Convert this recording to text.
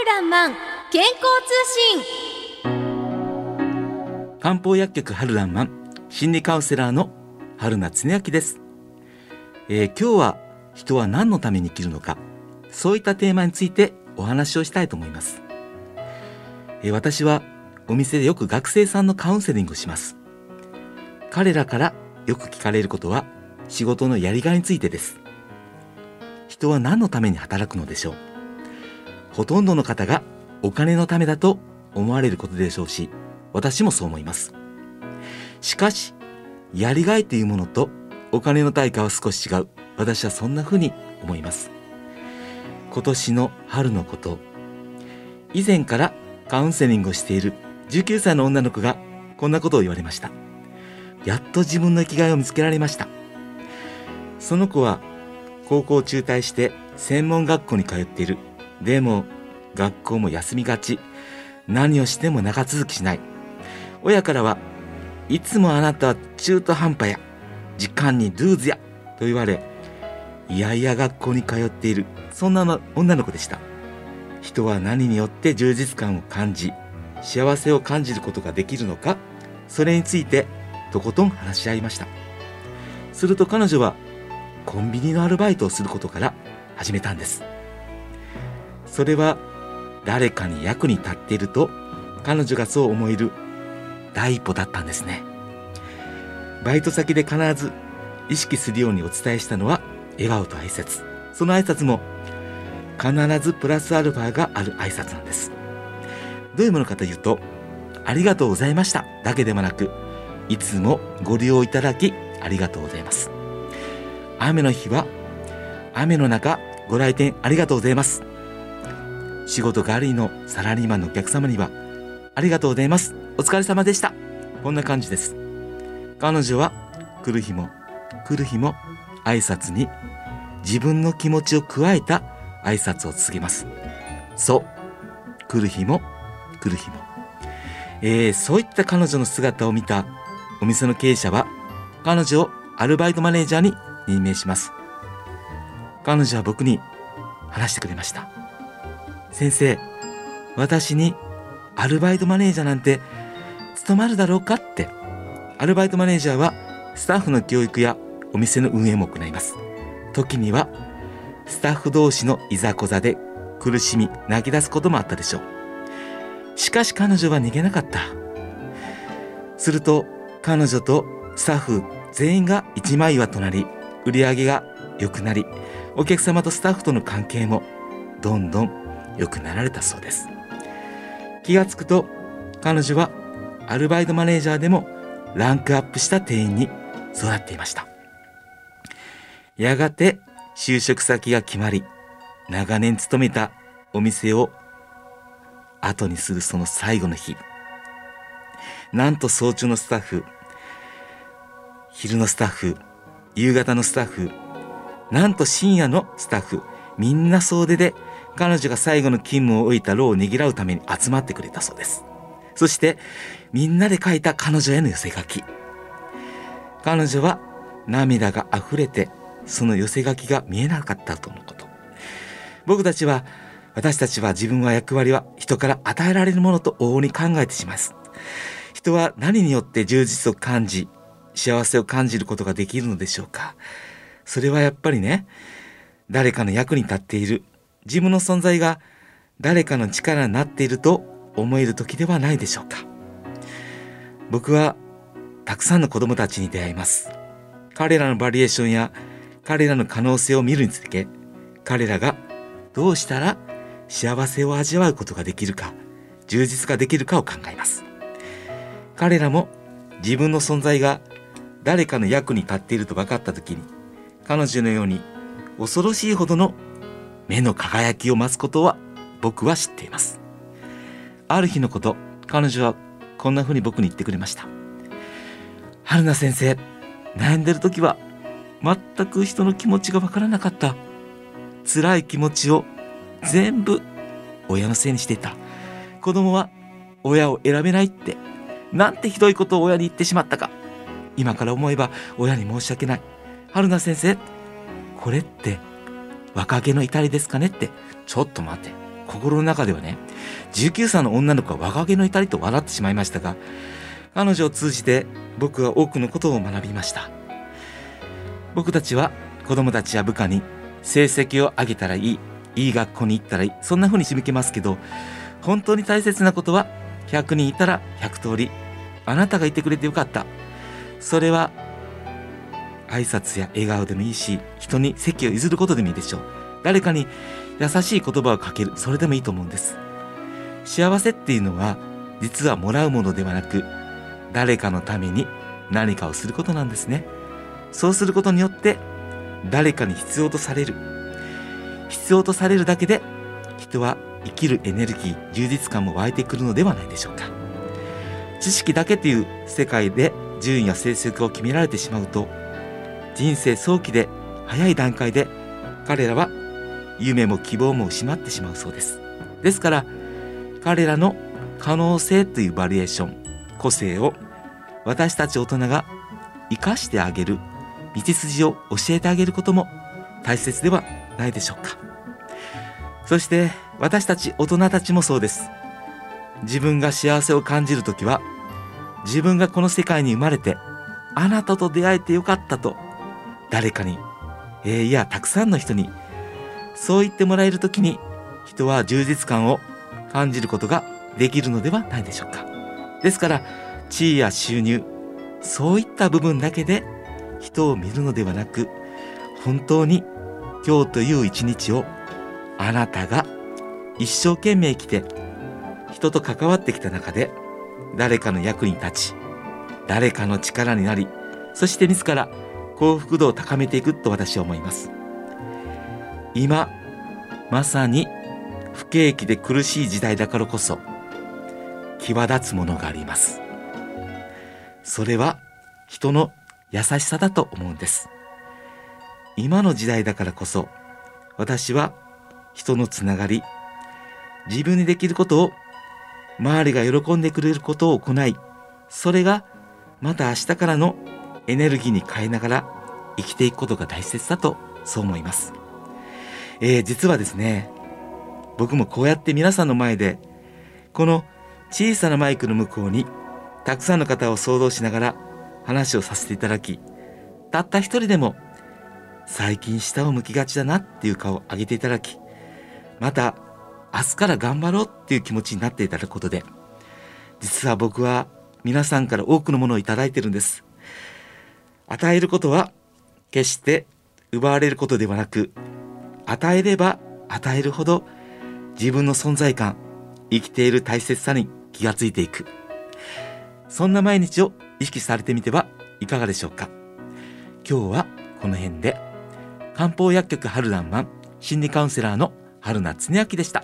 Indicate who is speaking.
Speaker 1: るらんまん健康通
Speaker 2: 信。漢方薬局春らんまん心理カウンセラーの春名恒明です、えー、今日は人は何のために生きるのかそういったテーマについてお話をしたいと思います、えー、私はお店でよく学生さんのカウンセリングをします。彼らからよく聞かれることは仕事のやりがいについてです。人は何のために働くのでしょう。ほとんどの方がお金のためだと思われることでしょうし私もそう思います。しかしやりがいというものとお金の対価は少し違う。私はそんな風に思います。今年の春のこと。以前からカウンセリングをしている19歳の女の子がこんなことを言われました。やっと自分の生きがいを見つけられました。その子は高校を中退して専門学校に通っている。でも、学校も休みがち。何をしても長続きしない。親からは、いつもあなたは中途半端や。時間にルーズや。と言われ、いやいや学校に通っている。そんな女の子でした。人は何によって充実感を感じ、幸せを感じることができるのか、それについてとことん話し合いました。すると彼女はコンビニのアルバイトをすることから始めたんですそれは誰かに役に立っていると彼女がそう思える第一歩だったんですね。バイト先で必ず意識するようにお伝えしたのは笑顔と挨拶。その挨拶も必ずプラスアルファがある挨拶なんです。どういうものかというとありがとうございましただけでもなくいつもご利用いただきありがとうございます。雨の日は雨の中ご来店ありがとうございます。仕事帰りのサラリーマンのお客様にはありがとうございます。お疲れ様でした。こんな感じです。彼女は来る日も来る日も挨拶に自分の気持ちを加えた挨拶を告げます。そう。来る日も来る日も。えー、そういった彼女の姿を見たお店の経営者は彼女をアルバイトマネージャーに任命します。彼女は僕に話してくれました。先生私にアルバイトマネージャーなんて務まるだろうかって。アルバイトマネージャーはスタッフの教育やお店の運営も行います。時にはスタッフ同士のいざこざで苦しみ泣き出すこともあったでしょう。しかし彼女は逃げなかった。すると彼女とスタッフ全員が一枚岩となり売り上げが良くなりお客様とスタッフとの関係もどんどん良くなられたそうです。気がつくと彼女はアルバイトマネージャーでもランクアップした店員に育っていました。やがて就職先が決まり長年勤めたお店を後にするその最後の日。なんと早朝のスタッフ昼のスタッフ夕方のスタッフ、なんと深夜のスタッフ、みんな総出で彼女が最後の勤務を終えた労をねぎらうために集まってくれたそうです。そしてみんなで書いた彼女への寄せ書き。彼女は涙が溢れてその寄せ書きが見えなかったとのこと。僕たちは私たちは自分は役割は人から与えられるものと往々に考えてしまいます。人は何によって充実を感じ幸せを感じることができるのでしょうかそれはやっぱりね誰かの役に立っている自分の存在が誰かの力になっていると思える時ではないでしょうか。僕はたくさんの子供たちに出会います。彼らのバリエーションや彼らの可能性を見るにつけ彼らがどうしたら幸せを味わうことができるか充実ができるかを考えます。彼らも自分の存在が誰かの役に立っていると分かった時に彼女のように恐ろしいほどの目の輝きを増すことは僕は知っています。ある日のこと彼女はこんな風に僕に言ってくれました。春菜先生悩んでる時は全く人の気持ちが分からなかった。辛い気持ちを全部親のせいにしていた。子供は親を選べないって。なんてひどいことを親に言ってしまったか。今から思えば親に申し訳ない。春菜先生、これって若気の至りですかねって、ちょっと待って。心の中ではね19歳の女の子は若気の至りと笑ってしまいましたが彼女を通じて僕は多くのことを学びました。僕たちは子供たちや部下に成績を上げたらいいいい学校に行ったらいいそんな風に仕向けますけど本当に大切なことは100人いたら100通りあなたがいてくれてよかった。それは挨拶や笑顔でもいいし人に席を譲ることでもいいでしょう。誰かに優しい言葉をかけるそれでもいいと思うんです。幸せっていうのは実はもらうものではなく誰かのために何かをすることなんですね。そうすることによって誰かに必要とされる。必要とされるだけで人は生きるエネルギー充実感も湧いてくるのではないでしょうか。知識だけという世界で順位や成績を決められてしまうと人生早期で早い段階で彼らは夢も希望も失ってしまうそうです。ですから彼らの可能性というバリエーション個性を私たち大人が生かしてあげる道筋を教えてあげることも大切ではないでしょうか。そして私たち大人たちもそうです。自分が幸せを感じる時は自分がこの世界に生まれてあなたと出会えてよかったと誰かに、えー、いやたくさんの人に。そう言ってもらえる時に人は充実感を感じることができるのではないでしょうか。ですから地位や収入そういった部分だけで人を見るのではなく本当に今日という一日をあなたが一生懸命生きて人と関わってきた中で誰かの役に立ち誰かの力になりそして自ら幸福度を高めていくと私は思います。今まさに不景気で苦しい時代だからこそ際立つものがあります。それは人の優しさだと思うんです。今の時代だからこそ私は人のつながり自分にできることを周りが喜んでくれることを行いそれがまた明日からのエネルギーに変えながら生きていくことが大切だとそう思います、えー、実はですね僕もこうやって皆さんの前でこの小さなマイクの向こうにたくさんの方を想像しながら話をさせていただきたった一人でも最近下を向きがちだなっていう顔を上げていただきまた明日から頑張ろうっていう気持ちになっていただくことで実は僕は皆さんから多くのものをいただいてるんです。与えることは決して奪われることではなく与えれば与えるほど自分の存在感生きている大切さに気がついていく。そんな毎日を意識されてみてはいかがでしょうか？今日はこの辺で。漢方薬局春らんまん心理カウンセラーの春名恒明でした。